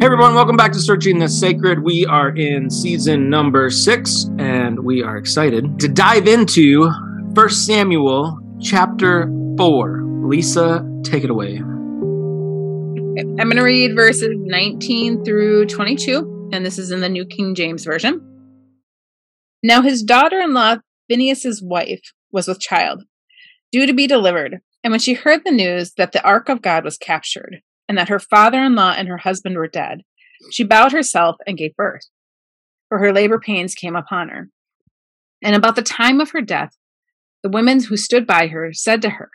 Hey everyone, welcome back to Searching the Sacred. We are in season number six, and we are excited to dive into First Samuel chapter four. Lisa, take it away. I'm going to read verses 19 through 22, and this is in the New King James Version. Now his daughter in law, Phineas's wife, was with child, due to be delivered. And when she heard the news that the ark of God was captured, and that her father in law and her husband were dead, she bowed herself and gave birth, for her labor pains came upon her. And about the time of her death, the women who stood by her said to her,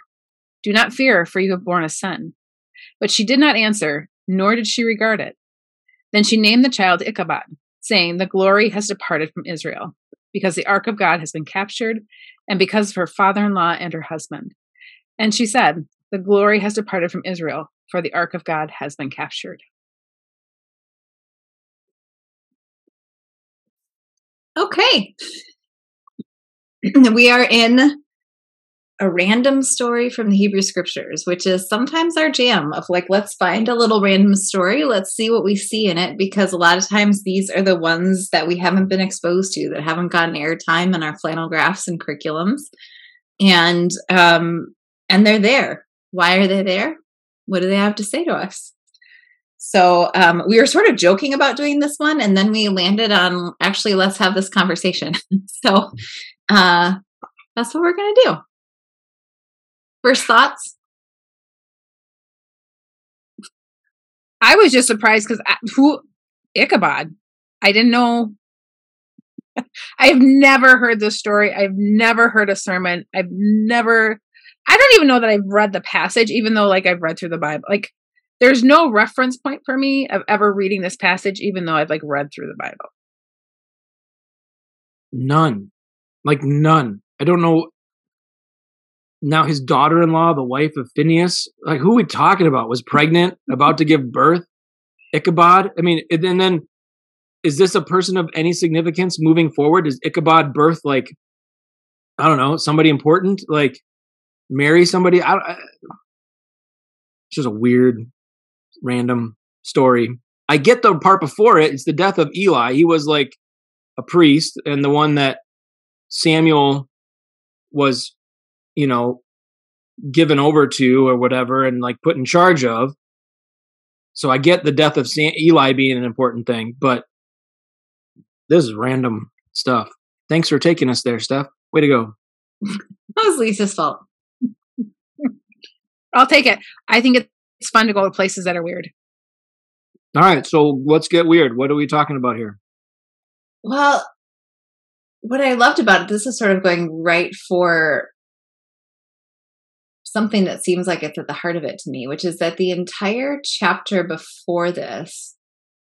Do not fear, for you have borne a son. But she did not answer, nor did she regard it. Then she named the child Ichabod, saying, The glory has departed from Israel, because the ark of God has been captured, and because of her father in law and her husband. And she said, The glory has departed from Israel, for the ark of God has been captured. Okay. we are in a random story from the Hebrew scriptures, which is sometimes our jam of like, let's find a little random story. Let's see what we see in it. Because a lot of times these are the ones that we haven't been exposed to, that haven't gotten airtime in our flannel graphs and curriculums. And, um, and they're there. Why are they there? What do they have to say to us? So um, we were sort of joking about doing this one, and then we landed on actually let's have this conversation. so uh, that's what we're going to do. First thoughts? I was just surprised because who Ichabod? I didn't know. I've never heard this story. I've never heard a sermon. I've never I don't even know that I've read the passage, even though like I've read through the Bible. Like there's no reference point for me of ever reading this passage, even though I've like read through the Bible. None. Like none. I don't know. Now his daughter-in-law, the wife of Phineas, like who we talking about? Was pregnant, about to give birth. Ichabod. I mean, and then is this a person of any significance moving forward? Is Ichabod birth like I don't know somebody important? Like marry somebody. I, I, it's just a weird, random story. I get the part before it. It's the death of Eli. He was like a priest and the one that Samuel was, you know, given over to or whatever and like put in charge of. So I get the death of Sam- Eli being an important thing, but this is random stuff. Thanks for taking us there, Steph. Way to go. that was Lisa's fault. I'll take it. I think it's fun to go to places that are weird. All right, so let's get weird. What are we talking about here? Well, what I loved about it, this is sort of going right for something that seems like it's at the heart of it to me, which is that the entire chapter before this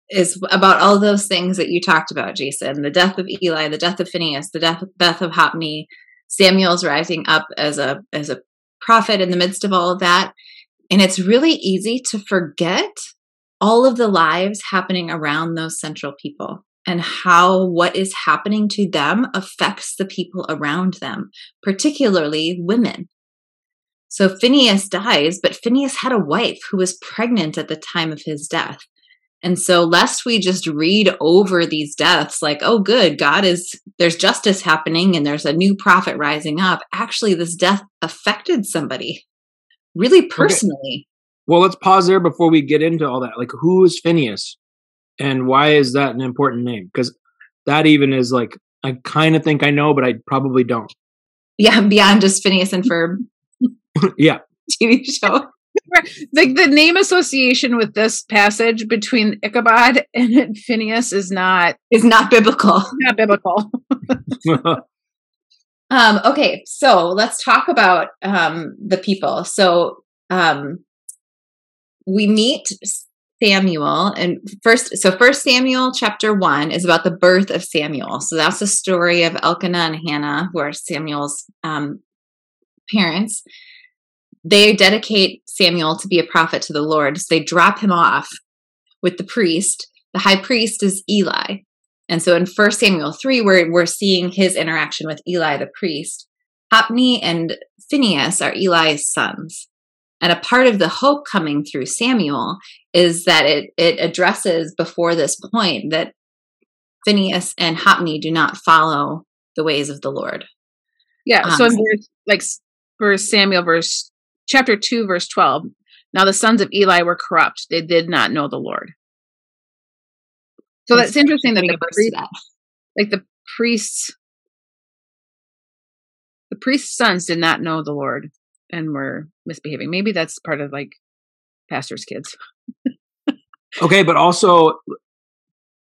is about all those things that you talked about, Jason the death of Eli, the death of Phineas, the death, death of Hophni, Samuel's rising up as a as a prophet in the midst of all of that. And it's really easy to forget all of the lives happening around those central people and how what is happening to them affects the people around them, particularly women. So Phineas dies, but Phineas had a wife who was pregnant at the time of his death. And so, lest we just read over these deaths like, oh, good, God is, there's justice happening and there's a new prophet rising up, actually, this death affected somebody really personally. Okay. Well, let's pause there before we get into all that. Like, who is Phineas and why is that an important name? Because that even is like, I kind of think I know, but I probably don't. Yeah, beyond just Phineas and Ferb. yeah. TV show like the name association with this passage between Ichabod and Phineas is not is not biblical. Not biblical. um, okay, so let's talk about um, the people. So um, we meet Samuel and first so first Samuel chapter 1 is about the birth of Samuel. So that's the story of Elkanah and Hannah who are Samuel's um, parents they dedicate Samuel to be a prophet to the Lord. So they drop him off with the priest. The high priest is Eli. And so in 1 Samuel 3, we're, we're seeing his interaction with Eli the priest. Hophni and Phineas are Eli's sons. And a part of the hope coming through Samuel is that it it addresses before this point that Phineas and Hophni do not follow the ways of the Lord. Yeah. Um, so in verse, like verse Samuel, verse chapter two, verse twelve. Now the sons of Eli were corrupt; they did not know the Lord. So that's, that's interesting that the priest, that. like the priests, the priest's sons did not know the Lord and were misbehaving. Maybe that's part of like pastors' kids. okay, but also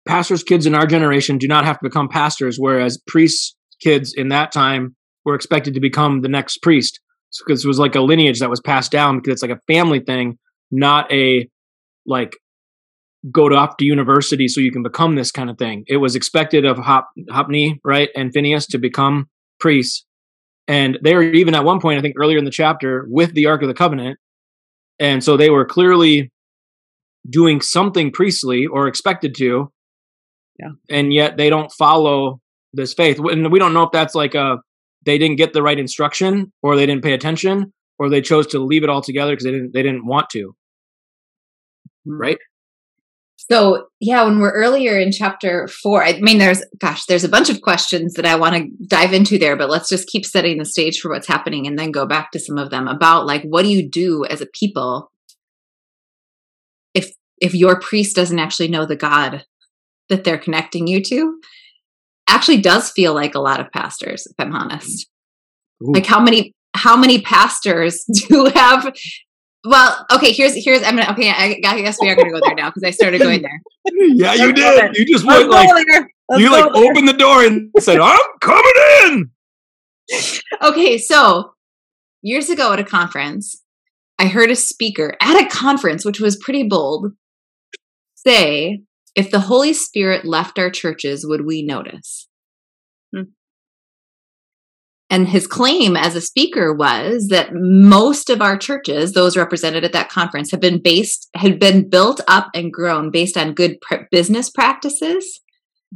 pastors' kids in our generation do not have to become pastors, whereas priests' kids in that time were expected to become the next priest because it was like a lineage that was passed down because it's like a family thing, not a like go to off to university so you can become this kind of thing. It was expected of Hop, Hophni, right, and Phineas to become priests, and they were even at one point, I think earlier in the chapter, with the Ark of the Covenant, and so they were clearly doing something priestly or expected to, yeah, and yet they don't follow this faith, and we don't know if that's like a they didn't get the right instruction or they didn't pay attention or they chose to leave it all together because they didn't they didn't want to. Hmm. right? So yeah when we're earlier in chapter four i mean there's gosh there's a bunch of questions that i want to dive into there but let's just keep setting the stage for what's happening and then go back to some of them about like what do you do as a people if if your priest doesn't actually know the god that they're connecting you to actually does feel like a lot of pastors, if I'm honest. Ooh. Like how many how many pastors do have well, okay, here's here's I'm gonna okay, I, I guess we are gonna go there now because I started going there. Yeah, you did. You just went like you like there. opened the door and said, I'm coming in. Okay, so years ago at a conference, I heard a speaker at a conference, which was pretty bold, say if the Holy Spirit left our churches, would we notice? Hmm. And his claim as a speaker was that most of our churches, those represented at that conference, have been based, had been built up and grown based on good pr- business practices,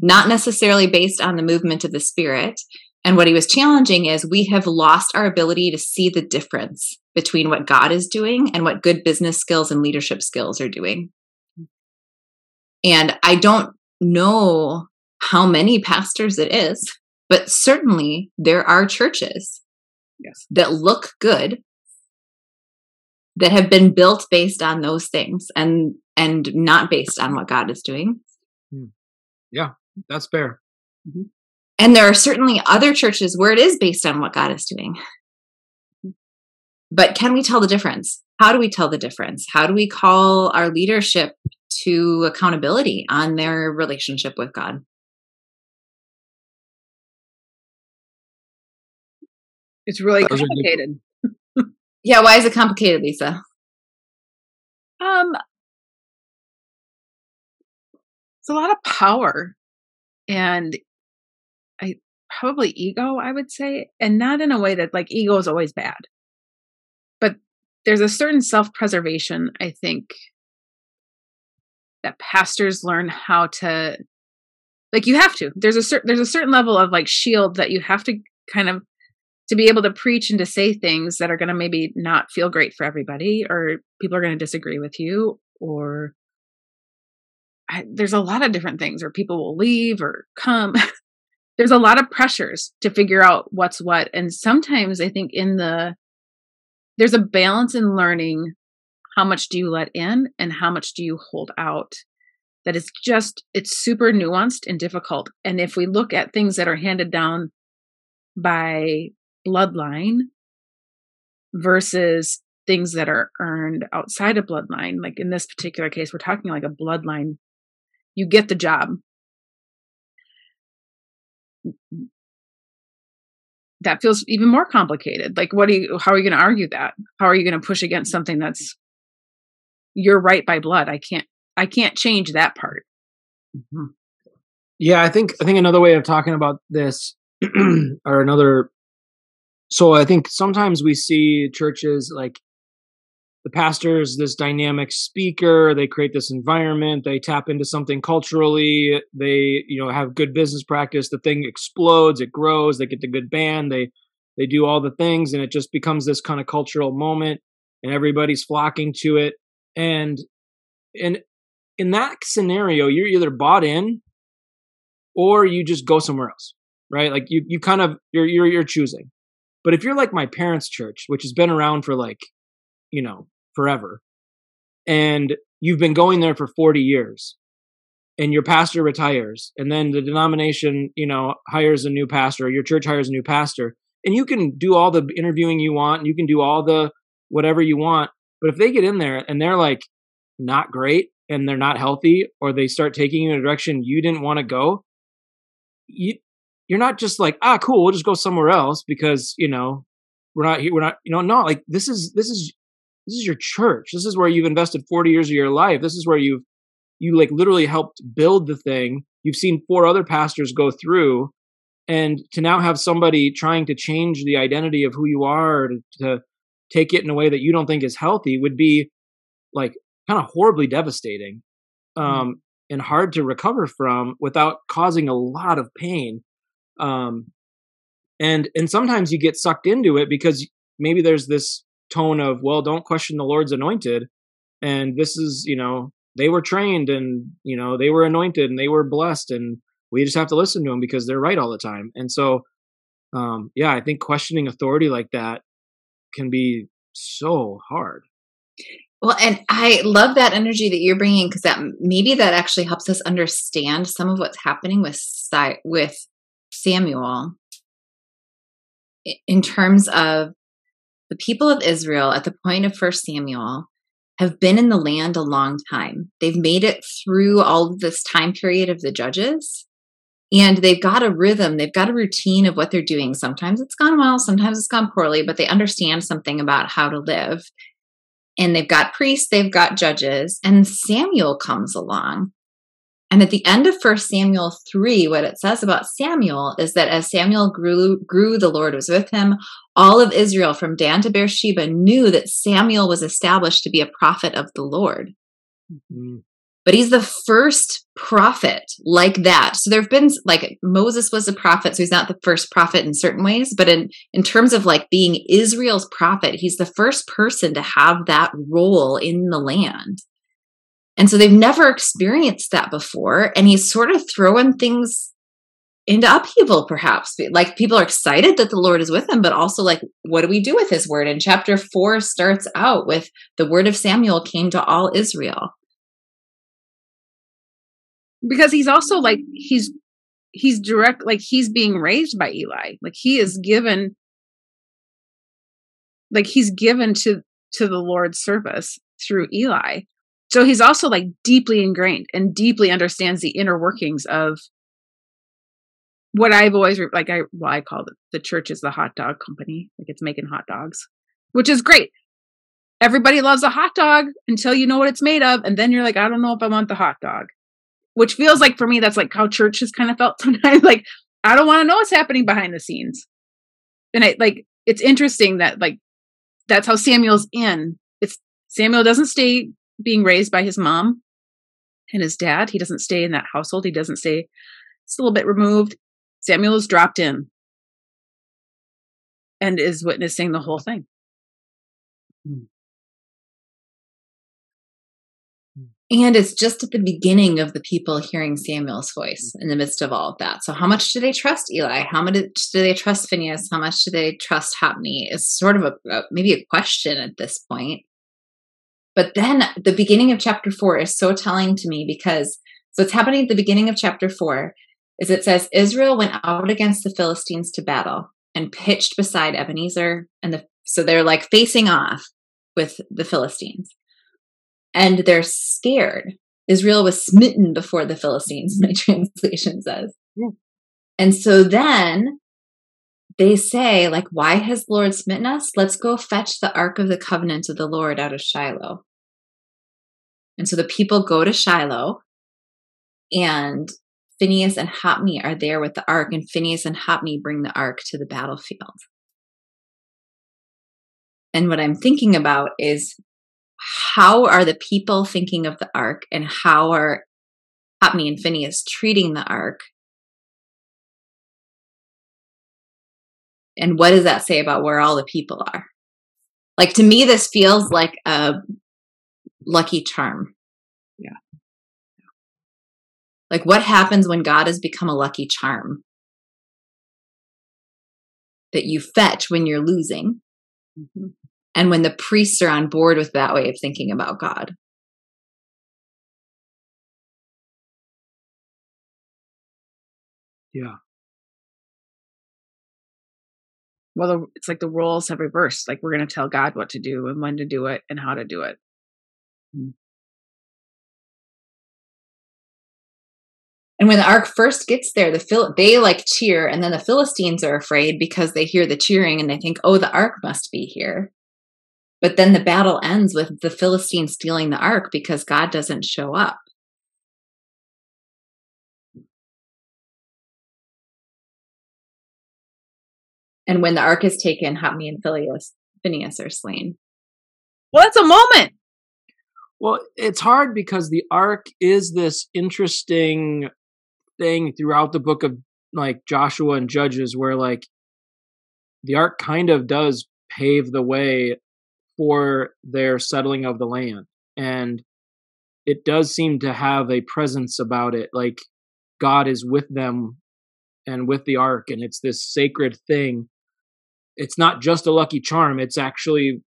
not necessarily based on the movement of the Spirit. And what he was challenging is we have lost our ability to see the difference between what God is doing and what good business skills and leadership skills are doing. And I don't know how many pastors it is, but certainly there are churches yes. that look good that have been built based on those things and and not based on what God is doing. Hmm. Yeah, that's fair. Mm-hmm. And there are certainly other churches where it is based on what God is doing. But can we tell the difference? How do we tell the difference? How do we call our leadership to accountability on their relationship with God. It's really complicated. yeah, why is it complicated, Lisa? Um it's a lot of power and I probably ego, I would say, and not in a way that like ego is always bad. But there's a certain self-preservation, I think, that pastors learn how to like you have to. There's a certain there's a certain level of like shield that you have to kind of to be able to preach and to say things that are going to maybe not feel great for everybody or people are going to disagree with you or I, there's a lot of different things or people will leave or come. There's a lot of pressures to figure out what's what. And sometimes i think in the there's a balance in learning how much do you let in and how much do you hold out? That is just it's super nuanced and difficult. And if we look at things that are handed down by bloodline versus things that are earned outside of bloodline like in this particular case we're talking like a bloodline you get the job. That feels even more complicated. Like what do you how are you going to argue that? How are you going to push against something that's you're right by blood. I can't I can't change that part. Mm-hmm. Yeah, I think I think another way of talking about this or another so I think sometimes we see churches like the pastor's this dynamic speaker, they create this environment, they tap into something culturally, they, you know, have good business practice, the thing explodes, it grows, they get the good band, they they do all the things and it just becomes this kind of cultural moment and everybody's flocking to it. And and in that scenario, you're either bought in or you just go somewhere else, right? Like you you kind of you're you're you're choosing. But if you're like my parents' church, which has been around for like, you know, forever, and you've been going there for 40 years, and your pastor retires, and then the denomination, you know, hires a new pastor, or your church hires a new pastor, and you can do all the interviewing you want, and you can do all the whatever you want. But if they get in there and they're like not great and they're not healthy, or they start taking you in a direction you didn't want to go, you you're not just like ah cool we'll just go somewhere else because you know we're not here we're not you know no like this is this is this is your church. This is where you've invested 40 years of your life. This is where you've you like literally helped build the thing. You've seen four other pastors go through and to now have somebody trying to change the identity of who you are to, to take it in a way that you don't think is healthy would be like kind of horribly devastating mm-hmm. um, mm and hard to recover from without causing a lot of pain um, and and sometimes you get sucked into it because maybe there's this tone of well don't question the lord's anointed and this is you know they were trained and you know they were anointed and they were blessed and we just have to listen to them because they're right all the time and so um yeah i think questioning authority like that can be so hard well, and I love that energy that you're bringing because that maybe that actually helps us understand some of what's happening with with Samuel in terms of the people of Israel at the point of First Samuel have been in the land a long time. They've made it through all of this time period of the judges. And they've got a rhythm, they've got a routine of what they're doing. Sometimes it's gone well, sometimes it's gone poorly, but they understand something about how to live. And they've got priests, they've got judges, and Samuel comes along and at the end of First Samuel 3, what it says about Samuel is that as Samuel grew, grew, the Lord was with him. All of Israel from Dan to Beersheba knew that Samuel was established to be a prophet of the Lord. Mm-hmm. But he's the first prophet like that. So there have been like Moses was a prophet, so he's not the first prophet in certain ways, but in in terms of like being Israel's prophet, he's the first person to have that role in the land. And so they've never experienced that before. And he's sort of throwing things into upheaval, perhaps. Like people are excited that the Lord is with them, but also like, what do we do with his word? And chapter four starts out with the word of Samuel came to all Israel. Because he's also like, he's he's direct like he's being raised by Eli. Like he is given like he's given to to the Lord's service through Eli. So he's also like deeply ingrained and deeply understands the inner workings of what I've always like. I well, I call it the church is the hot dog company. Like it's making hot dogs, which is great. Everybody loves a hot dog until you know what it's made of, and then you're like, I don't know if I want the hot dog. Which feels like for me, that's like how church has kind of felt sometimes. Like I don't want to know what's happening behind the scenes, and I like it's interesting that like that's how Samuel's in. It's Samuel doesn't stay being raised by his mom and his dad. He doesn't stay in that household. He doesn't stay, it's a little bit removed. Samuel is dropped in and is witnessing the whole thing. Hmm. And it's just at the beginning of the people hearing Samuel's voice in the midst of all of that. So, how much do they trust Eli? How much do they trust Phineas? How much do they trust Hophni? Is sort of a, a maybe a question at this point. But then the beginning of chapter four is so telling to me because so what's happening at the beginning of chapter four is it says Israel went out against the Philistines to battle and pitched beside Ebenezer and the so they're like facing off with the Philistines. And they're scared. Israel was smitten before the Philistines, my translation says. Yeah. And so then they say, like, why has the Lord smitten us? Let's go fetch the ark of the covenant of the Lord out of Shiloh. And so the people go to Shiloh, and Phineas and Hophni are there with the ark, and Phineas and Hophni bring the ark to the battlefield. And what I'm thinking about is how are the people thinking of the ark, and how are Hophni and Phineas treating the ark And what does that say about where all the people are? Like to me, this feels like a lucky charm. Yeah. Like what happens when God has become a lucky charm? That you fetch when you're losing. Mm-hmm. And when the priests are on board with that way of thinking about God. Yeah. Well, it's like the roles have reversed. Like we're going to tell God what to do and when to do it and how to do it. Mm. And when the ark first gets there, the Phil- they like cheer, and then the Philistines are afraid because they hear the cheering and they think, "Oh, the ark must be here." But then the battle ends with the Philistines stealing the ark because God doesn't show up. And when the ark is taken, Hophni and Phineas, Phineas are slain. Well, that's a moment. Well, it's hard because the ark is this interesting thing throughout the book of like Joshua and Judges where like the ark kind of does pave the way for their settling of the land. And it does seem to have a presence about it. Like God is with them and with the ark, and it's this sacred thing. It's not just a lucky charm, it's actually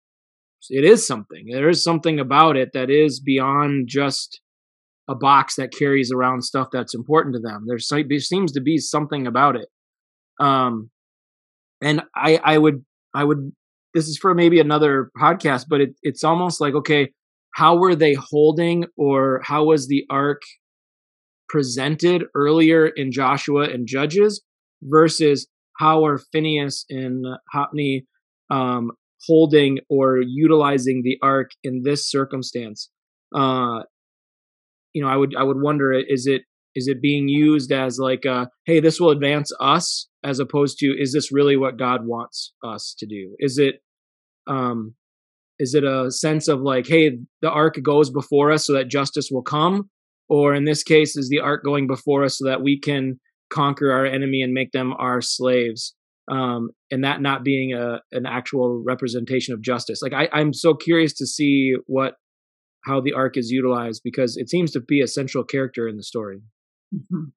it is something. There is something about it that is beyond just a box that carries around stuff that's important to them. There seems to be something about it. Um, and I I would I would this is for maybe another podcast, but it, it's almost like okay, how were they holding or how was the ark presented earlier in Joshua and Judges versus how are Phineas and Hophni um, holding or utilizing the ark in this circumstance? Uh, you know, I would I would wonder is it is it being used as like a, hey this will advance us as opposed to is this really what God wants us to do? Is it um is it a sense of like hey the ark goes before us so that justice will come or in this case is the ark going before us so that we can conquer our enemy and make them our slaves um, and that not being a an actual representation of justice. Like I, I'm so curious to see what how the ark is utilized because it seems to be a central character in the story. Mm-hmm.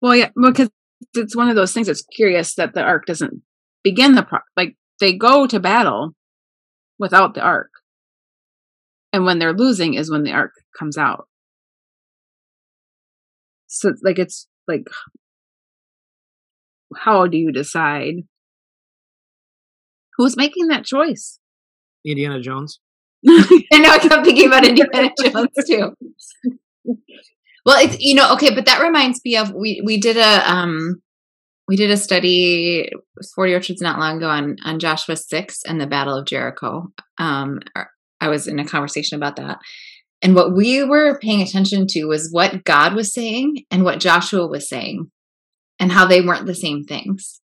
Well, yeah, because it's one of those things that's curious that the ark doesn't begin the pro- like they go to battle without the ark, and when they're losing is when the ark comes out. So like it's like how do you decide who's making that choice? Indiana Jones. I know I kept thinking about Indiana Jones too. Well, it's you know okay, but that reminds me of we we did a um we did a study forty orchards not long ago on on Joshua six and the Battle of Jericho. Um, I was in a conversation about that, and what we were paying attention to was what God was saying and what Joshua was saying and how they weren't the same things.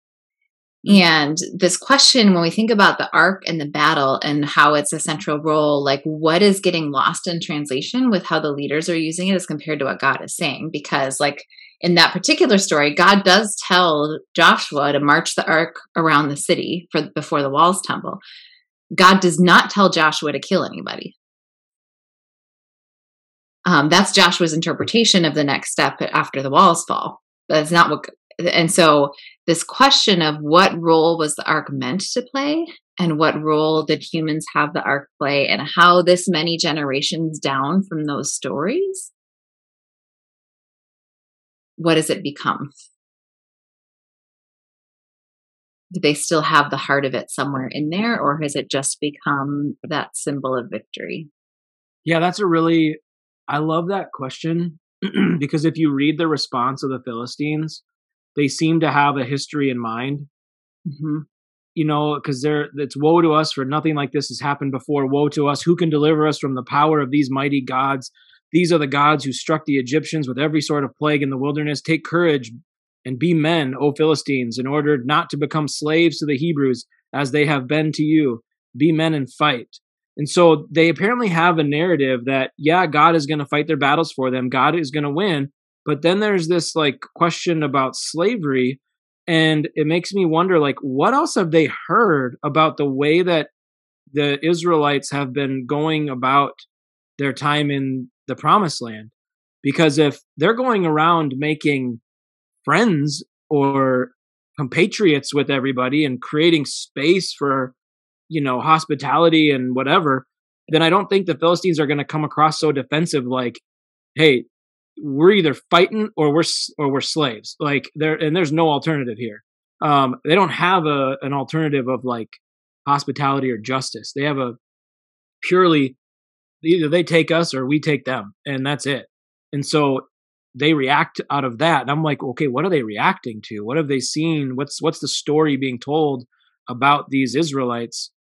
And this question, when we think about the ark and the battle and how it's a central role, like what is getting lost in translation with how the leaders are using it as compared to what God is saying? Because, like in that particular story, God does tell Joshua to march the ark around the city for before the walls tumble. God does not tell Joshua to kill anybody. Um, that's Joshua's interpretation of the next step after the walls fall. That's not what and so this question of what role was the ark meant to play and what role did humans have the ark play and how this many generations down from those stories what does it become? Do they still have the heart of it somewhere in there or has it just become that symbol of victory? Yeah that's a really i love that question because if you read the response of the philistines they seem to have a history in mind. Mm-hmm. You know, because they're it's woe to us for nothing like this has happened before. Woe to us! Who can deliver us from the power of these mighty gods? These are the gods who struck the Egyptians with every sort of plague in the wilderness. Take courage and be men, O Philistines, in order not to become slaves to the Hebrews as they have been to you. Be men and fight. And so they apparently have a narrative that, yeah, God is going to fight their battles for them. God is going to win. But then there's this like question about slavery and it makes me wonder like what else have they heard about the way that the Israelites have been going about their time in the promised land. Because if they're going around making friends or compatriots with everybody and creating space for, you know, hospitality and whatever, then I don't think the Philistines are going to come across so defensive like, hey, we're either fighting or we're or we're slaves. Like there and there's no alternative here. Um, they don't have a an alternative of like hospitality or justice. They have a purely either they take us or we take them, and that's it. And so they react out of that. And I'm like, okay, what are they reacting to? What have they seen? What's what's the story being told about these Israelites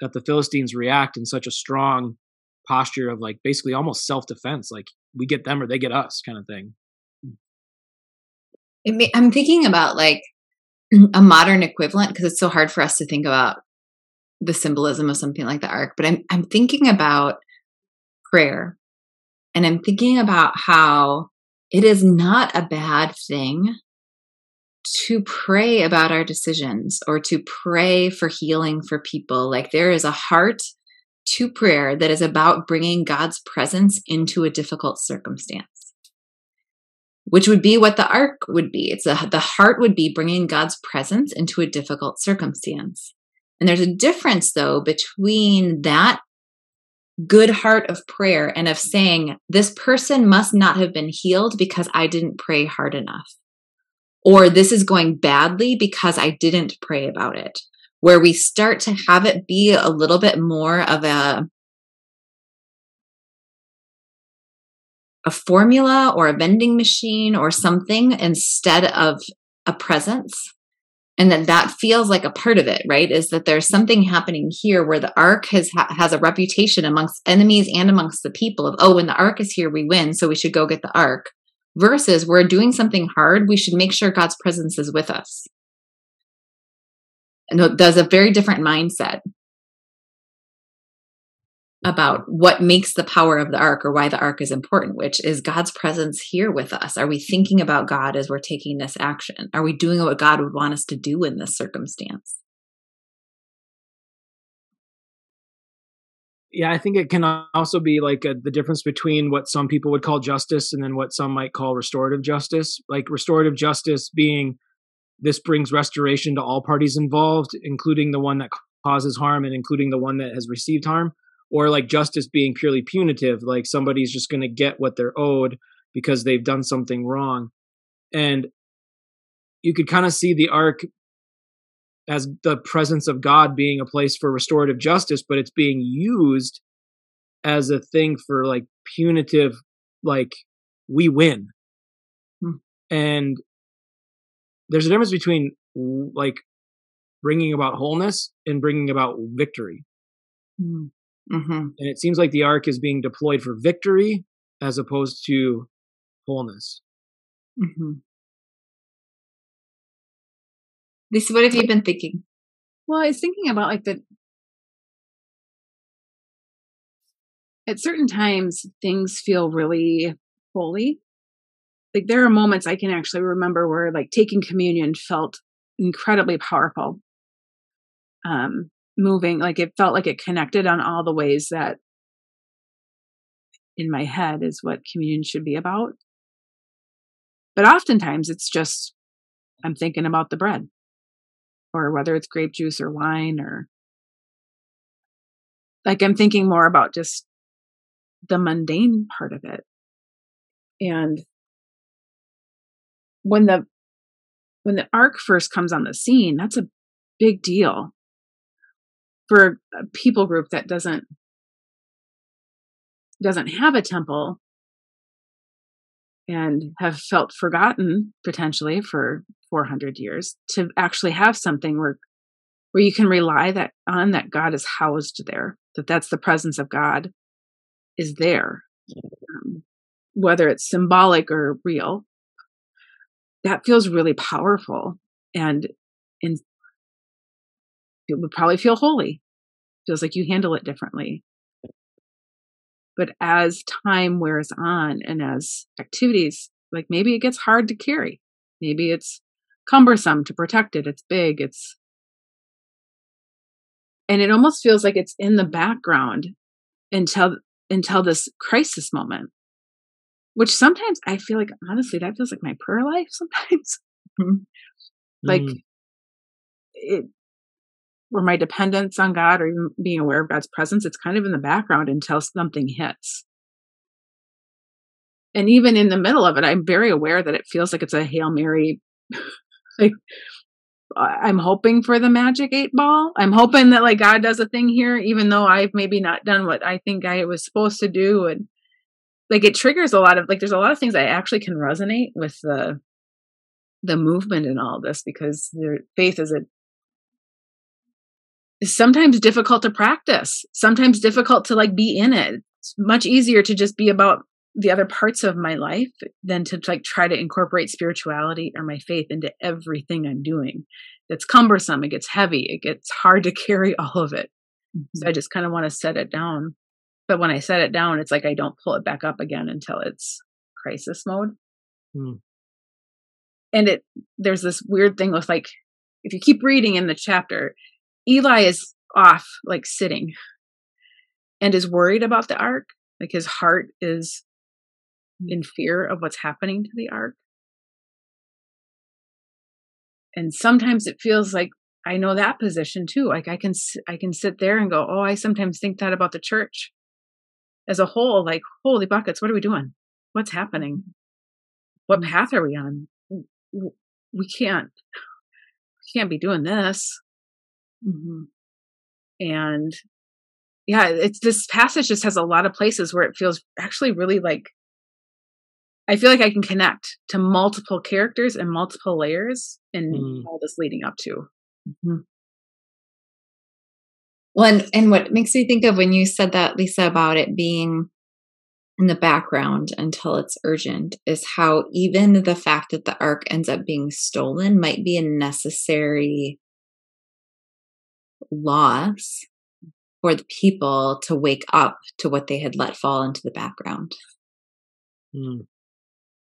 that the Philistines react in such a strong posture of like basically almost self defense, like we get them or they get us kind of thing. Mm. I'm thinking about like a modern equivalent because it's so hard for us to think about the symbolism of something like the ark. But I'm I'm thinking about prayer, and I'm thinking about how it is not a bad thing to pray about our decisions or to pray for healing for people. Like there is a heart to prayer that is about bringing God's presence into a difficult circumstance, which would be what the ark would be. It's a, the heart would be bringing God's presence into a difficult circumstance. And there's a difference, though, between that good heart of prayer and of saying, this person must not have been healed because I didn't pray hard enough. Or this is going badly because I didn't pray about it where we start to have it be a little bit more of a a formula or a vending machine or something instead of a presence. And that that feels like a part of it right? Is that there's something happening here where the ark has has a reputation amongst enemies and amongst the people of oh when the ark is here we win so we should go get the ark. Versus we're doing something hard we should make sure god's presence is with us and does a very different mindset about what makes the power of the ark or why the ark is important, which is God's presence here with us. Are we thinking about God as we're taking this action? Are we doing what God would want us to do in this circumstance? Yeah, I think it can also be like a, the difference between what some people would call justice and then what some might call restorative justice. Like restorative justice being this brings restoration to all parties involved, including the one that causes harm and including the one that has received harm, or like justice being purely punitive, like somebody's just going to get what they're owed because they've done something wrong. And you could kind of see the ark as the presence of God being a place for restorative justice, but it's being used as a thing for like punitive, like we win. Hmm. And there's a difference between like bringing about wholeness and bringing about victory. Mm, mm-hmm. And it seems like the ark is being deployed for victory as opposed to wholeness. Mm-hmm. Lisa, what have you been thinking? Well, I was thinking about like the at certain times things feel really holy like there are moments I can actually remember where like taking communion felt incredibly powerful. Um, moving, like it felt like it connected on all the ways that in my head is what communion should be about. But oftentimes it's just I'm thinking about the bread or whether it's grape juice or wine or like I'm thinking more about just the mundane part of it. And when the when the ark first comes on the scene, that's a big deal for a people group that doesn't doesn't have a temple and have felt forgotten potentially for 400 years to actually have something where where you can rely that on that God is housed there that that's the presence of God is there. Um, whether it's symbolic or real that feels really powerful and and it would probably feel holy. Feels like you handle it differently. But as time wears on and as activities like maybe it gets hard to carry. Maybe it's cumbersome to protect it. It's big. It's and it almost feels like it's in the background until until this crisis moment which sometimes i feel like honestly that feels like my prayer life sometimes mm-hmm. like mm. it or my dependence on god or even being aware of god's presence it's kind of in the background until something hits and even in the middle of it i'm very aware that it feels like it's a hail mary like I'm hoping for the magic eight ball. I'm hoping that like God does a thing here, even though I've maybe not done what I think I was supposed to do. And like it triggers a lot of like there's a lot of things I actually can resonate with the the movement in all this because their faith is a is sometimes difficult to practice, sometimes difficult to like be in it. It's much easier to just be about the other parts of my life than to like try to incorporate spirituality or my faith into everything I'm doing. It's cumbersome, it gets heavy, it gets hard to carry all of it. Mm-hmm. So I just kind of want to set it down. But when I set it down, it's like I don't pull it back up again until it's crisis mode. Mm. And it there's this weird thing with like if you keep reading in the chapter, Eli is off like sitting and is worried about the ark. Like his heart is in fear of what's happening to the ark. And sometimes it feels like I know that position too. Like I can I can sit there and go, "Oh, I sometimes think that about the church as a whole, like, holy buckets, what are we doing? What's happening? What mm. path are we on? We can't we can't be doing this." Mm-hmm. And yeah, it's this passage just has a lot of places where it feels actually really like I feel like I can connect to multiple characters and multiple layers and mm. all this leading up to. Mm-hmm. Well, and, and what makes me think of when you said that, Lisa, about it being in the background until it's urgent is how even the fact that the ark ends up being stolen might be a necessary loss for the people to wake up to what they had let fall into the background. Mm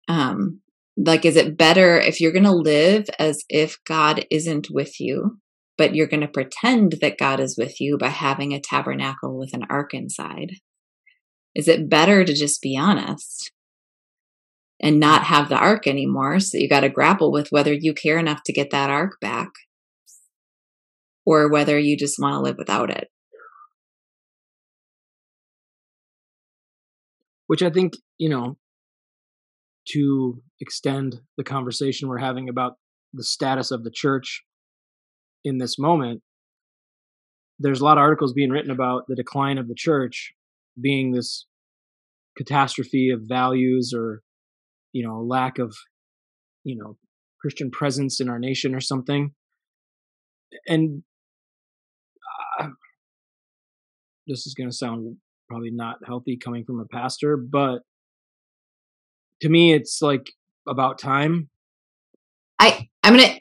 um like is it better if you're going to live as if god isn't with you but you're going to pretend that god is with you by having a tabernacle with an ark inside. Is it better to just be honest and not have the ark anymore so you got to grapple with whether you care enough to get that ark back or whether you just want to live without it? Which i think you know to extend the conversation we're having about the status of the church in this moment, there's a lot of articles being written about the decline of the church being this catastrophe of values or, you know, lack of, you know, Christian presence in our nation or something. And uh, this is going to sound probably not healthy coming from a pastor, but to me it's like about time i i'm gonna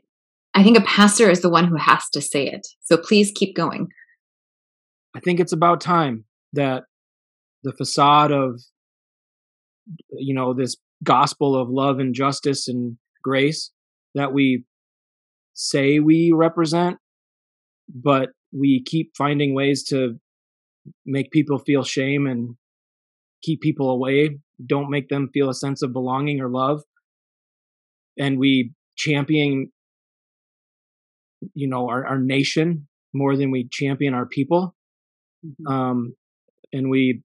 i think a pastor is the one who has to say it. So please keep going. I think it's about time that the facade of you know this gospel of love and justice and grace that we say we represent but we keep finding ways to make people feel shame and keep people away don't make them feel a sense of belonging or love. And we champion you know our, our nation more than we champion our people mm-hmm. um and we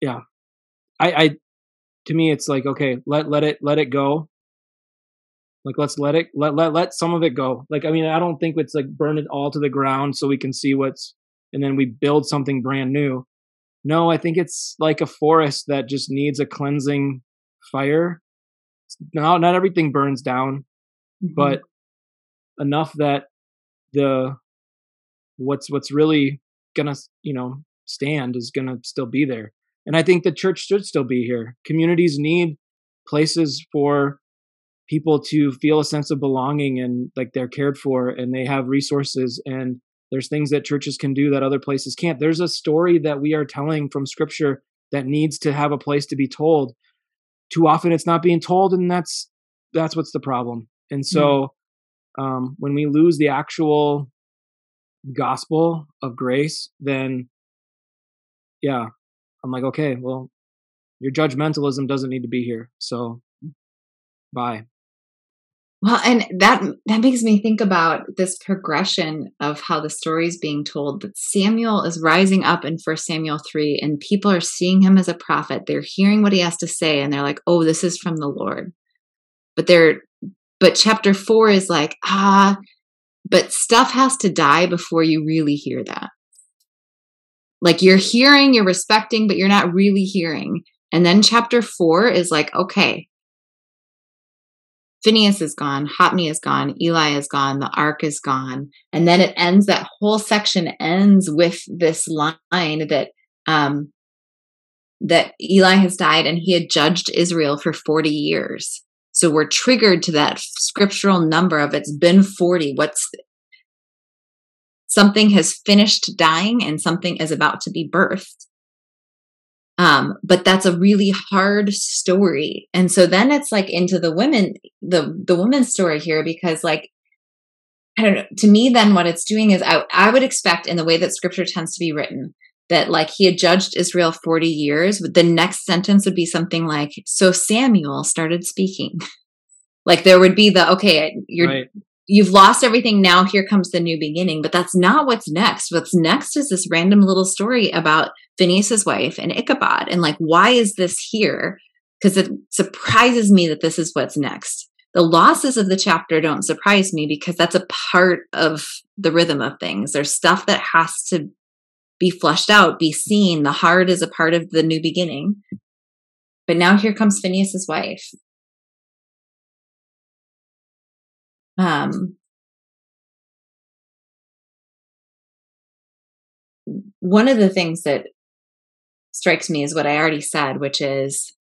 yeah i i to me it's like okay let let it let it go like let's let it let let let some of it go like i mean i don't think it's like burn it all to the ground so we can see what's and then we build something brand new. No, I think it's like a forest that just needs a cleansing fire. Not not everything burns down, mm-hmm. but enough that the what's what's really gonna you know stand is gonna still be there. And I think the church should still be here. Communities need places for people to feel a sense of belonging and like they're cared for and they have resources and there's things that churches can do that other places can't. There's a story that we are telling from scripture that needs to have a place to be told. Too often it's not being told and that's that's what's the problem. And so Um, when we lose the actual gospel of grace, then yeah, I'm like, okay, well, your judgmentalism doesn't need to be here. So bye. Well, and that that makes me think about this progression of how the story is being told. That Samuel is rising up in First Samuel three, and people are seeing him as a prophet. They're hearing what he has to say, and they're like, "Oh, this is from the Lord." But they're, but chapter four is like, ah, but stuff has to die before you really hear that. Like you're hearing, you're respecting, but you're not really hearing. And then chapter four is like, okay, Phineas is gone, Hophni is gone, Eli is gone, the ark is gone. And then it ends, that whole section ends with this line that um that Eli has died and he had judged Israel for 40 years. So we're triggered to that scriptural number of it's been 40. What's something has finished dying and something is about to be birthed. Um, but that's a really hard story. And so then it's like into the women, the the women's story here, because like I don't know, to me, then what it's doing is I, I would expect in the way that scripture tends to be written that like he had judged Israel 40 years, but the next sentence would be something like, so Samuel started speaking. like there would be the okay, you're right you've lost everything now here comes the new beginning. But that's not what's next. What's next is this random little story about phineas's wife and ichabod and like why is this here? Because it surprises me that this is what's next. The losses of the chapter don't surprise me because that's a part of the rhythm of things. There's stuff that has to be flushed out be seen. The heart is a part of the new beginning. But now here comes phineas's wife Um, one of the things that strikes me is what I already said, which is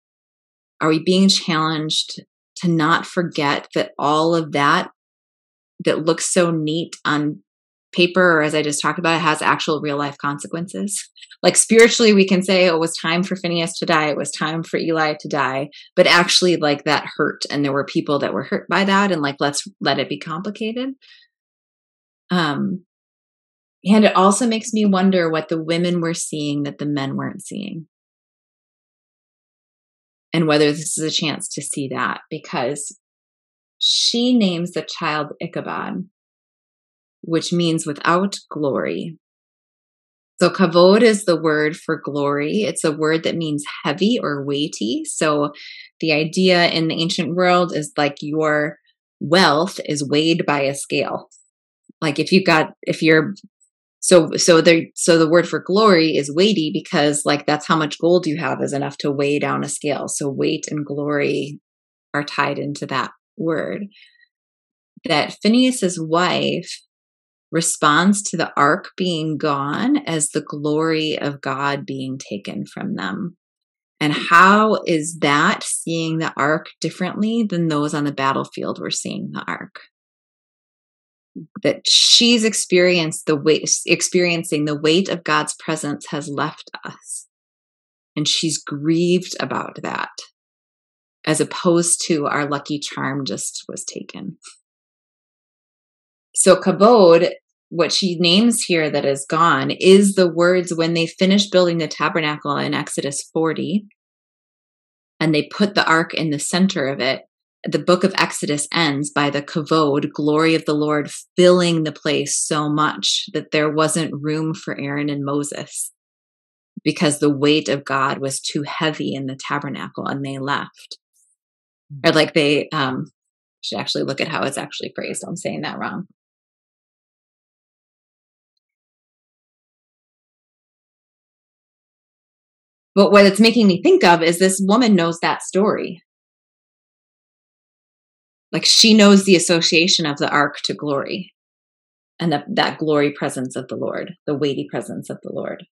are we being challenged to not forget that all of that that looks so neat on paper or as I just talked about, it has actual real life consequences. Like spiritually, we can say oh, it was time for Phineas to die, it was time for Eli to die, but actually, like that hurt, and there were people that were hurt by that, and like let's let it be complicated. Um, and it also makes me wonder what the women were seeing that the men weren't seeing. And whether this is a chance to see that because she names the child Ichabod, which means without glory. So kavod is the word for glory. It's a word that means heavy or weighty. So the idea in the ancient world is like your wealth is weighed by a scale. Like if you got if you're so so the so the word for glory is weighty because like that's how much gold you have is enough to weigh down a scale. So weight and glory are tied into that word. That Phineas's wife responds to the ark being gone as the glory of God being taken from them. And how is that seeing the ark differently than those on the battlefield were seeing the ark? That she's experienced the weight, experiencing the weight of God's presence has left us. And she's grieved about that, as opposed to our lucky charm just was taken. So kabod, what she names here that is gone, is the words when they finished building the tabernacle in Exodus 40, and they put the ark in the center of it. The book of Exodus ends by the kavod, glory of the Lord, filling the place so much that there wasn't room for Aaron and Moses because the weight of God was too heavy in the tabernacle and they left. Or like they um should actually look at how it's actually phrased. I'm saying that wrong. But what it's making me think of is this woman knows that story. Like she knows the association of the ark to glory and the, that glory presence of the Lord, the weighty presence of the Lord.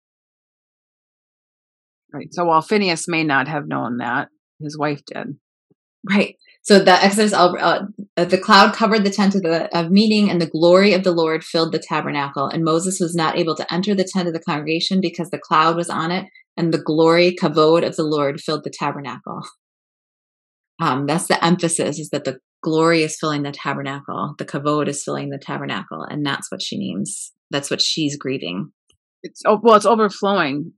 Right. So while Phineas may not have known that, his wife did. Right. So the Exodus, uh, the cloud covered the tent of the of meeting, and the glory of the Lord filled the tabernacle. And Moses was not able to enter the tent of the congregation because the cloud was on it, and the glory, kavod of the Lord filled the tabernacle. Um, that's the emphasis is that the glory is filling the tabernacle, the kavod is filling the tabernacle, and that's what she names. That's what she's grieving. It's oh, well, it's overflowing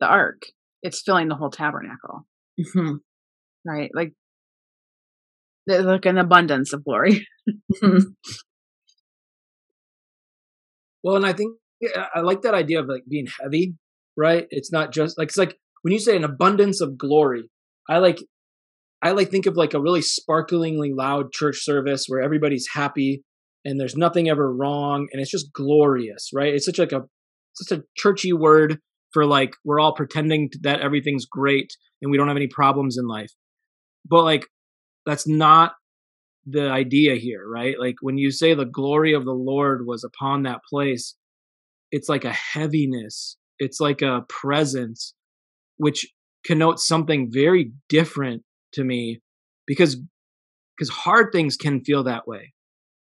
the ark. It's filling the whole tabernacle, Mhm. right? Like, there's like an abundance of glory. Well, and I think yeah, I like that idea of like being heavy, right? It's not just like it's like when you say an abundance of glory. I like I like think of like a really sparklingly loud church service where everybody's happy and there's nothing ever wrong and it's just glorious, right? It's such like a such a churchy word for like we're all pretending that everything's great and we don't have any problems in life. But like that's not the idea here, right? Like when you say the glory of the Lord was upon that place, it's like a heaviness, it's like a presence, which connotes something very different to me because because hard things can feel that way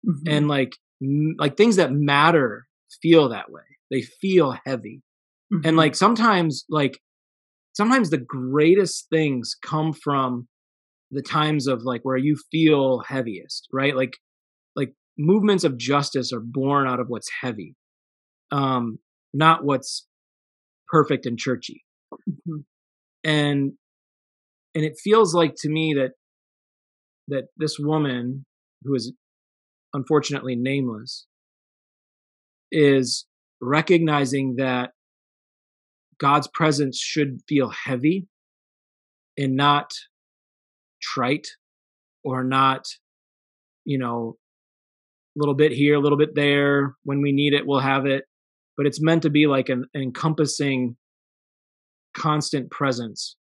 Mhm. and like m- like things that matter feel that way they feel heavy Mhm. and like sometimes like sometimes the greatest things come from the times of like where you feel heaviest right like like movements of justice are born out of what's heavy um not what's perfect and churchy. Mhm. and and it feels like to me that that this woman who is unfortunately nameless is recognizing that God's presence should feel heavy and not trite or not you know a little bit here a little bit there. When we need it we'll have it but it's meant to be like an, an encompassing constant presence.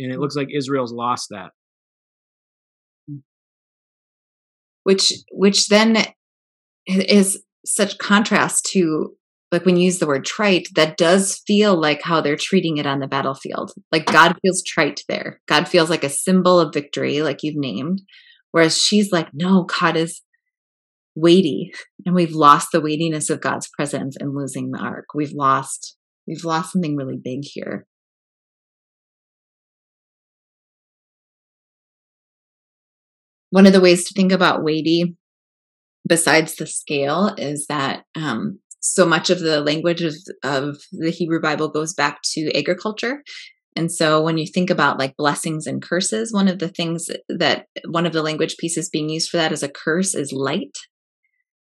And it looks like Israel's lost that. Which which then is such contrast to like when you use the word trite that does feel like how they're treating it on the battlefield. Like god feels trite there. God feels like a symbol of victory like you've named. Whereas she's like no god is weighty and we've lost the weightiness of god's presence and losing the ark. We've lost we've lost something really big here. One of the ways to think about weighty besides the scale is that um, so much of the language of, of the hebrew bible goes back to agriculture. And so when you think about like blessings and curses one of the things that one of the language pieces being used for that as a curse is light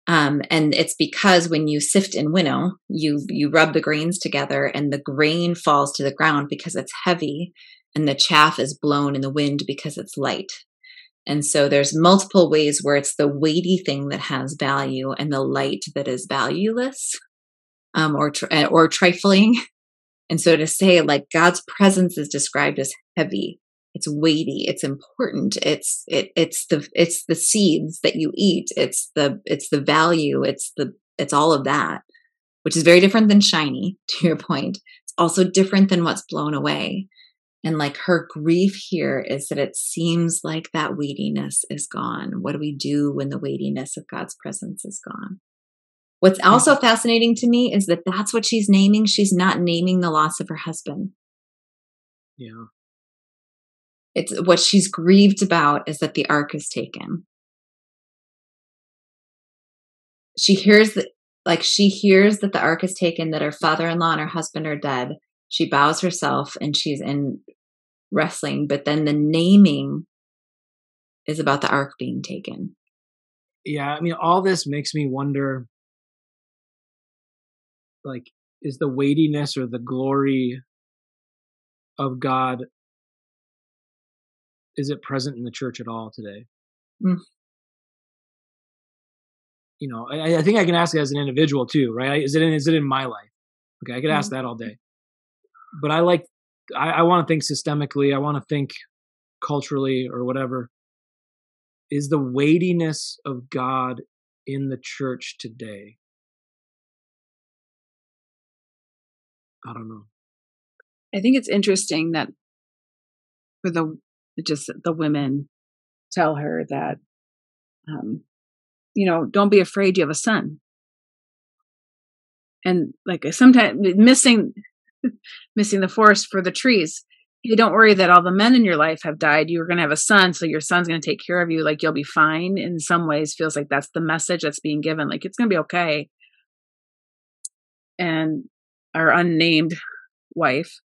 um, and it's because when you sift and winnow you you rub the grains together and the grain falls to the ground because it's heavy and the chaff is blown in the wind because it's light and so there's multiple ways where it's the weighty thing that has value and the light that is valueless um, or tri- or trifling. And so to say like God's presence is described as heavy, it's weighty, it's important, it's it it's the it's the seeds that you eat, it's the it's the value, it's the it's all of that, which is very different than shiny. To your point, it's also different than what's blown away. And like her grief here is that it seems like that weightiness is gone. What do we do when the weightiness of God's presence is gone? What's also fascinating to me is that that's what she's naming. She's not naming the loss of her husband. yeah It's what she's grieved about is that the ark is taken. She hears that, like, she hears that the ark is taken, that her father in law and her husband are dead. She bows herself and she's in wrestling, but then the naming is about the ark being taken. yeah i mean all this makes me wonder like is the weightiness or the glory of god is it present in the church at all today? Mm. you know I, I think i can ask it as an individual too right? Is it in is it in my life? Okay i could ask that all day. But i like i, I want to think systemically i want to think culturally or whatever. Is the weightiness of god in the church today? I don't know. I think it's interesting that for the just the women tell her that, um, you know, don't be afraid. You have a son, and like sometimes missing missing the forest for the trees. hey, don't worry that all the men in your life have died. You're going to have a son, so your son's going to take care of you. Like you'll be fine. In some ways, feels like that's the message that's being given. Like it's going to be okay. And our unnamed wife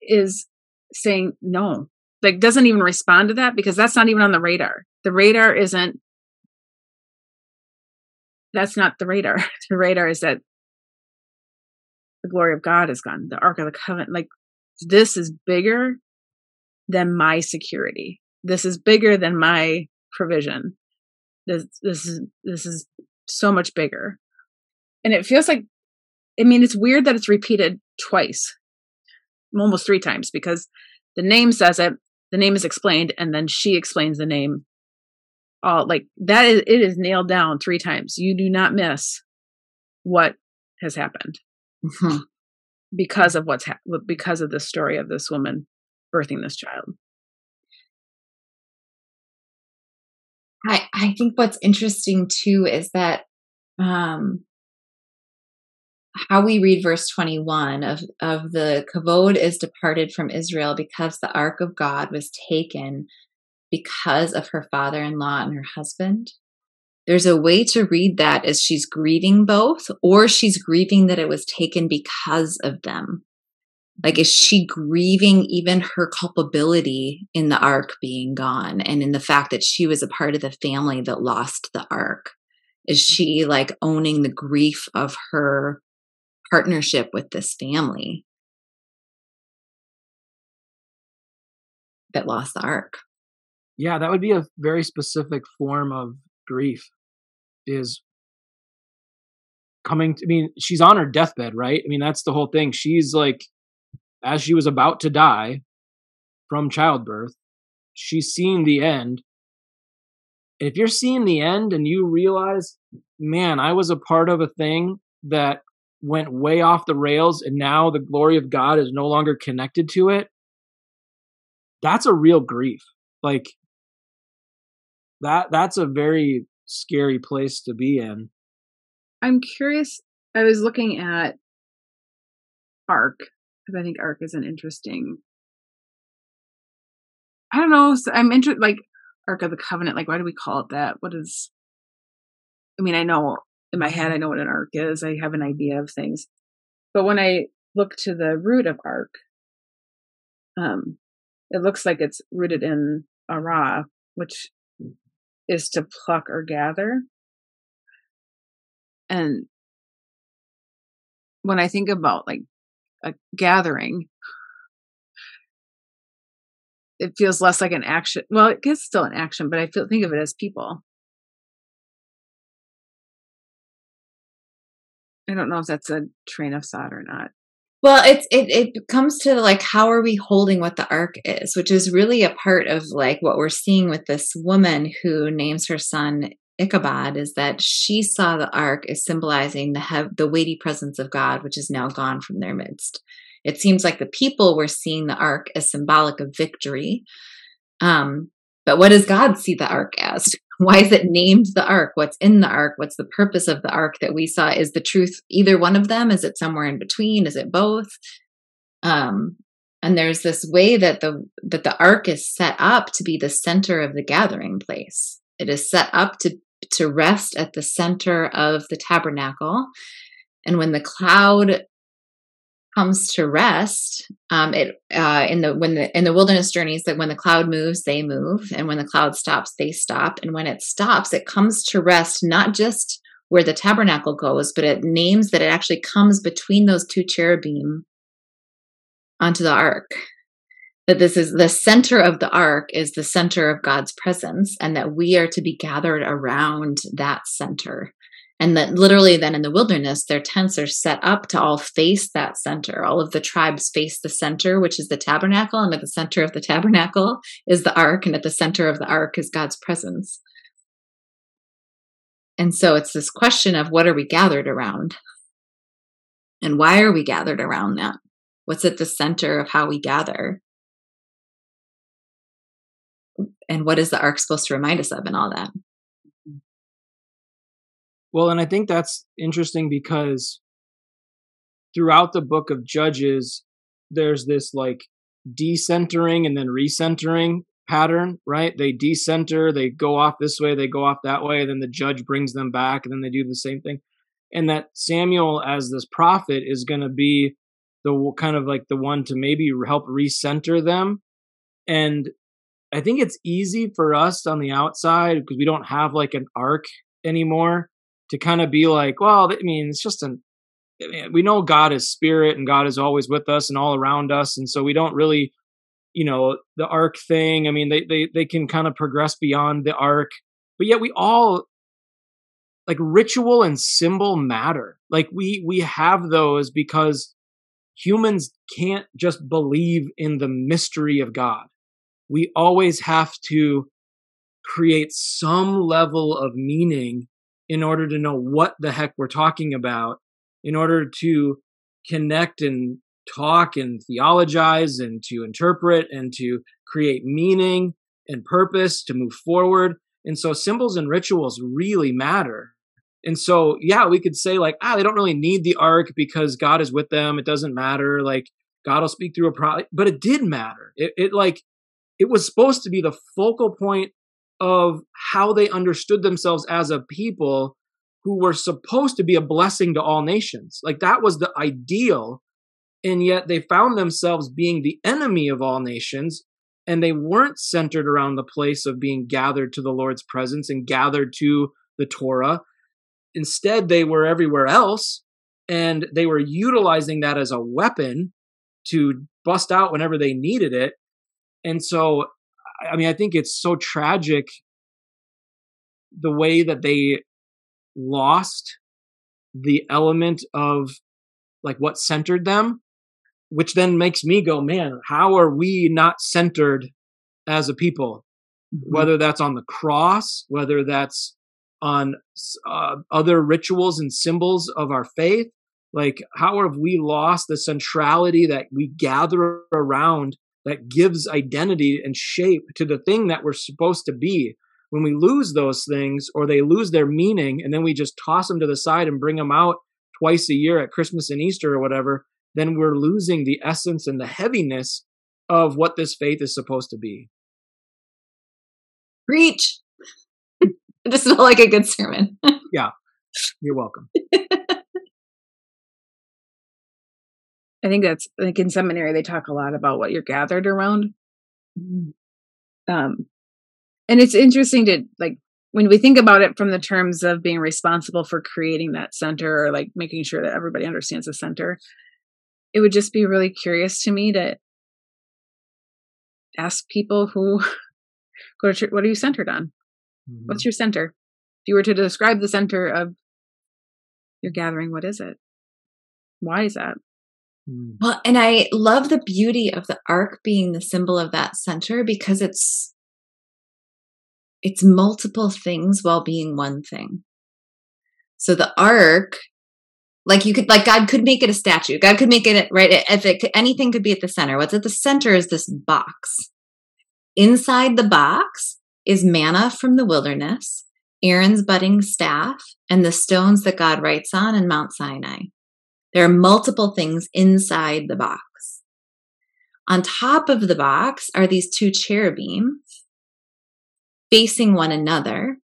is saying no, like doesn't even respond to that because that's not even on the radar. The radar isn't. That's not the radar. The radar is that the glory of God is gone. The Ark of the Covenant, like this is bigger than my security. This is bigger than my provision. This this is this is so much bigger. And it feels like I mean it's weird that it's repeated twice. Almost three times because the name says it, the name is explained and then she explains the name all like that is it is nailed down three times. You do not miss what has happened. Mm-hmm because of what's ha- because of the story of this woman birthing this child. I I think what's interesting too is that um how we read verse 21 of of the kavod is departed from Israel because the ark of God was taken because of her father-in-law and her husband there's a way to read that as she's grieving both, or she's grieving that it was taken because of them. Like, is she grieving even her culpability in the ark being gone and in the fact that she was a part of the family that lost the ark? Is she like owning the grief of her partnership with this family that lost the ark? Yeah, that would be a very specific form of grief is coming to, I mean, she's on her deathbed, right? I mean, that's the whole thing. She's like, as she was about to die from childbirth, she's seeing the end. if you're seeing the end and you realize, man, I was a part of a thing that went way off the rails and now the glory of God is no longer connected to it, that's a real grief. Like that that's a very scary place to be in. I'm curious. I was looking at Ark because I think Ark is an interesting. I don't know. So I'm interested, like Ark of the Covenant. Like, why do we call it that? What is? I mean, I know in my head, I know what an ark is. I have an idea of things, but when I look to the root of ark, um, it looks like it's rooted in ara, which is to pluck or gather. And when I think about like a gathering, it feels less like an action. Well, it gets still an action, but I feel think of it as people. I don't know if that's a train of thought or not. Well, it's it it comes to like how are we holding what the ark is, which is really a part of like what we're seeing with this woman who names her son Ichabod is that she saw the ark as symbolizing the hev- the weighty presence of God, which is now gone from their midst. It seems like the people were seeing the ark as symbolic of victory. Um, but what does God see the ark as? Why is it named the ark? What's in the ark? What's the purpose of the ark that we saw? Is the truth either one of them? Is it somewhere in between? Is it both? Um, and there's this way that the that the ark is set up to be the center of the gathering place. It is set up to to rest at the center of the tabernacle. And when the cloud comes to rest um, it uh, in the when the in the wilderness journeys that when the cloud moves they move and when the cloud stops they stop. And when it stops it comes to rest not just where the tabernacle goes but it names that it actually comes between those two cherubim onto the ark. That this is the center of the ark is the center of God's presence and that we are to be gathered around that center and that literally then in the wilderness their tents are set up to all face that center. All of the tribes face the center which is the tabernacle. And at the center of the tabernacle is the ark. And at the center of the ark is god's presence. And so it's this question of what are we gathered around? And why are we gathered around that? What's at the center of how we gather? And what is the ark supposed to remind us of and all that well, and I think that's interesting because throughout the book of Judges, there's this like decentering and then recentering pattern, right? They decenter, they go off this way, they go off that way, then the judge brings them back, and then they do the same thing. And that Samuel, as this prophet, is going to be the kind of like the one to maybe help recenter them. And I think it's easy for us on the outside because we don't have like an ark anymore to kind of be like, well, I mean, it's just an, we know God is spirit and God is always with us and all around us. And so we don't really, you know, the ark thing. I mean, they, they, they can kind of progress beyond the ark, but yet we all like ritual and symbol matter. Like we, we have those because humans can't just believe in the mystery of God. We always have to create some level of meaning in order to know what the heck we're talking about, in order to connect and talk and theologize and to interpret and to create meaning and purpose to move forward. And so symbols and rituals really matter. And so, yeah, we could say like, ah, they don't really need the ark because God is with them. It doesn't matter. Like God will speak through a prophet, but it did matter. It, it like, it was supposed to be the focal point of how they understood themselves as a people who were supposed to be a blessing to all nations. Like that was the ideal. And yet they found themselves being the enemy of all nations. And they weren't centered around the place of being gathered to the Lord's presence and gathered to the Torah. Instead, they were everywhere else. And they were utilizing that as a weapon to bust out whenever they needed it. And so I mean, I think it's so tragic the way that they lost the element of like what centered them, which then makes me go, man, how are we not centered as a people? Mm-hmm. Whether that's on the cross, whether that's on uh, other rituals and symbols of our faith, like how have we lost the centrality that we gather around that gives identity and shape to the thing that we're supposed to be. When we lose those things or they lose their meaning and then we just toss them to the side and bring them out twice a year at Christmas and Easter or whatever, then we're losing the essence and the heaviness of what this faith is supposed to be. Preach. this felt like a good sermon. yeah. You're welcome. I think that's like in seminary they talk a lot about what you're gathered around. Mm-hmm. Um, and it's interesting to like when we think about it from the terms of being responsible for creating that center or like making sure that everybody understands the center. It would just be really curious to me to ask people who go to church, what are you centered on? Mm-hmm. What's your center? If you were to describe the center of your gathering, what is it? Why is that? Mm. Well, and I love the beauty of the ark being the symbol of that center because it's it's multiple things while being one thing. So the ark, like you could, like God could make it a statue. God could make it right. If it could, anything could be at the center. What's at the center is this box. Inside the box is manna from the wilderness, Aaron's budding staff, and the stones that God writes on in Mount Sinai. There are multiple things inside the box. On top of the box are these two cherubim facing one another,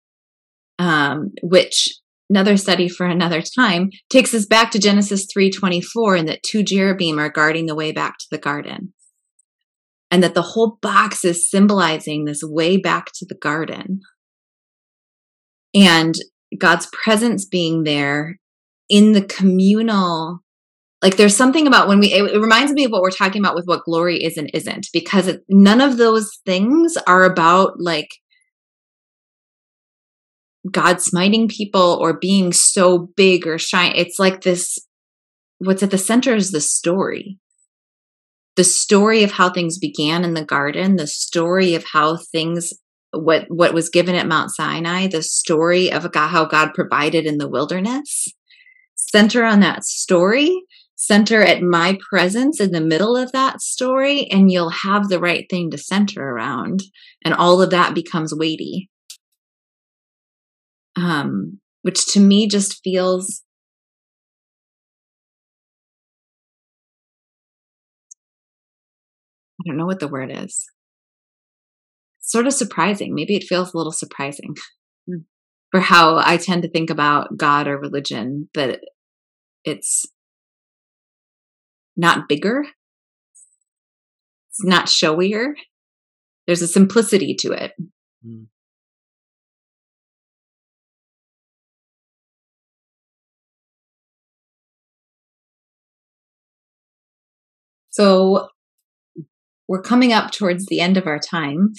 um, which another study for another time takes us back to Genesis 3:24 and that two cherubim are guarding the way back to the garden. And that the whole box is symbolizing this way back to the garden. And God's presence being there in the communal like there's something about when we it, reminds me of what we're talking about with what glory is and isn't because it, none of those things are about like god smiting people or being so big or shine it's like this what's at the center is the story. The story of how things began in the garden the story of how things what what was given at mount sinai the story of how god provided in the wilderness center on that story, center at my presence in the middle of that story, and you'll have the right thing to center around. And all of that becomes weighty. Um, which to me just feels I don't know what the word is. Sort of surprising. Maybe it feels a little surprising mm. for how I tend to think about God or religion, that it's not bigger, it's not showier. There's a simplicity to it. Mm. So we're coming up towards the end of our time.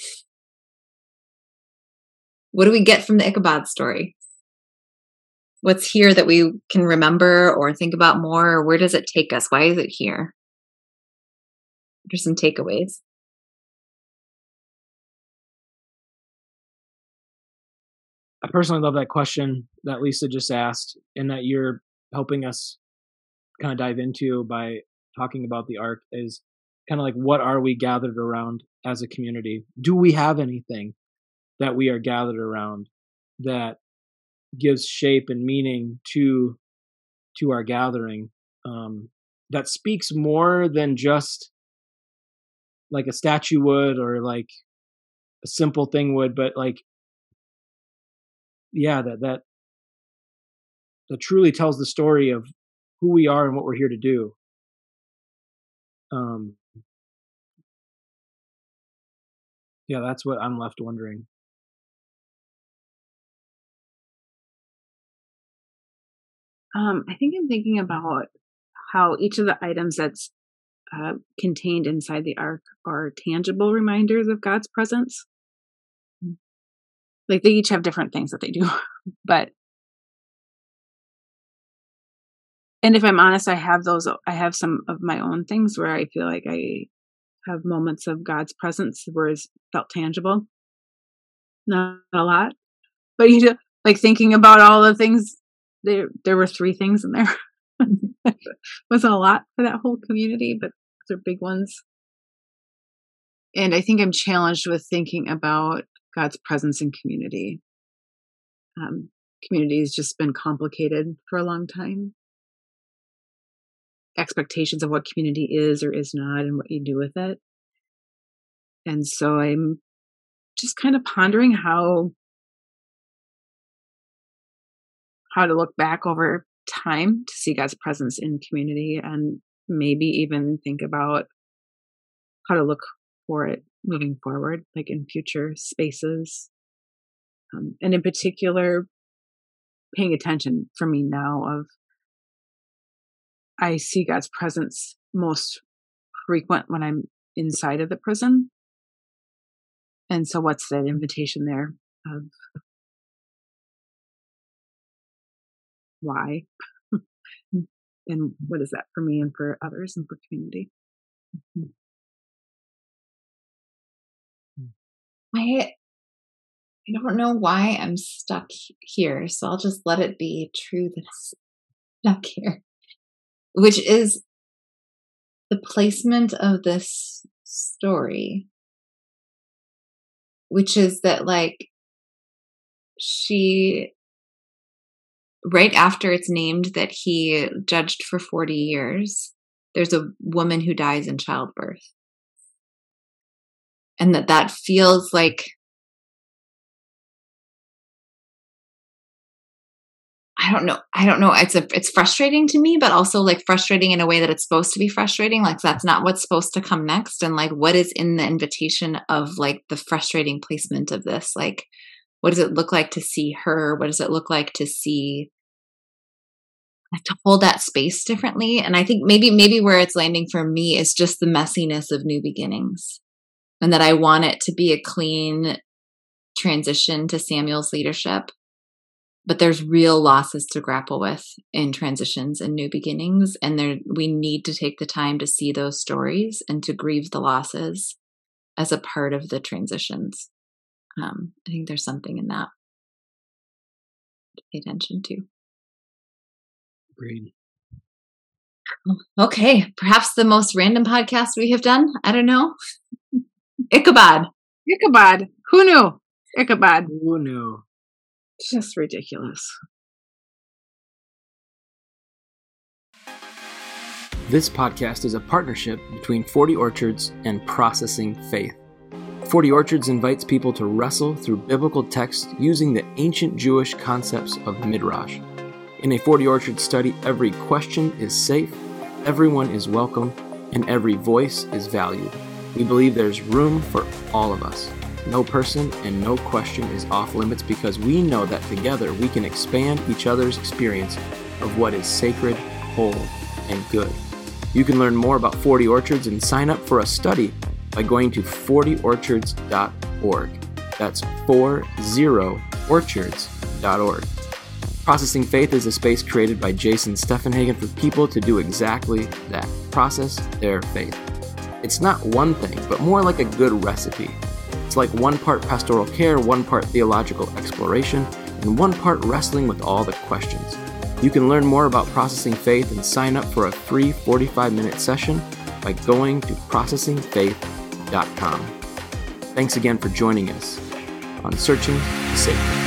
What do we get from the Ichabod story? What's here that we can remember or think about more? Or where does it take us? Why is it here? What are some takeaways? I personally love that question that Lisa just asked, and that you're helping us kind of dive into by talking about the ark is kind of like what are we gathered around as a community? Do we have anything that we are gathered around that gives shape and meaning to to our gathering um, that speaks more than just like a statue would or like a simple thing would but like yeah that that that truly tells the story of who we are and what we're here to do. Um yeah that's what i'm left wondering um i think i'm thinking about how each of the items that's uh, contained inside the ark are tangible reminders of god's presence. Like they each have different things that they do but and if i'm honest i have those i have some of my own things where i feel like i have moments of god's presence where it's felt tangible. Not a lot but you know like thinking about all the things there there were three things in there. It wasn't a lot for that whole community but they're big ones. And i think i'm challenged with thinking about god's presence in community. Um, community has just been complicated for a long time. Expectations of what community is or is not and what you do with it. And so I'm just kind of pondering how how to look back over time to see God's presence in community and maybe even think about how to look for it moving forward, like in future spaces. Um, and in particular, paying attention for me now of I see God's presence most frequent when I'm inside of the prison. And so, what's that invitation there of why? and what is that for me and for others and for community? Mm-hmm. Mm. I I don't know why I'm stuck here, so I'll just let it be true that I'm stuck here which is the placement of this story, which is that, like, she, right after it's named that he judged for 40 years, there's a woman who dies in childbirth. And that that feels like I don't know. I don't know. It's a it's frustrating to me, but also like frustrating in a way that it's supposed to be frustrating. Like that's not what's supposed to come next. And like what is in the invitation of like the frustrating placement of this? Like what does it look like to see her? What does it look like to see to hold that space differently? And I think maybe maybe where it's landing for me is just the messiness of new beginnings. And that I want it to be a clean transition to Samuel's leadership but there's real losses to grapple with in transitions and new beginnings and there we need to take the time to see those stories and to grieve the losses as a part of the transitions um, i think there's something in that to pay attention to agreed. Okay perhaps the most random podcast we have done? I don't know. Ichabod. Ichabod. Who knew? Ichabod. Who knew? Just ridiculous. This podcast is a partnership between 40 Orchards and Processing Faith. 40 Orchards invites people to wrestle through biblical texts using the ancient Jewish concepts of Midrash. In a 40 Orchards study, every question is safe, everyone is welcome, and every voice is valued. We believe there's room for all of us. No person and no question is off limits because we know that together we can expand each other's experience of what is sacred, whole, and good. You can learn more about 40 Orchards and sign up for a study by going to 40orchards.org. That's 40orchards.org. Processing Faith is a space created by Jason Steffenhagen for people to do exactly that process their faith. It's not one thing, but more like a good recipe. It's like one part pastoral care, one part theological exploration, and one part wrestling with all the questions. You can learn more about processing faith and sign up for a free 45 minute session by going to processingfaith.com. Thanks again for joining us on Searching the Sacred.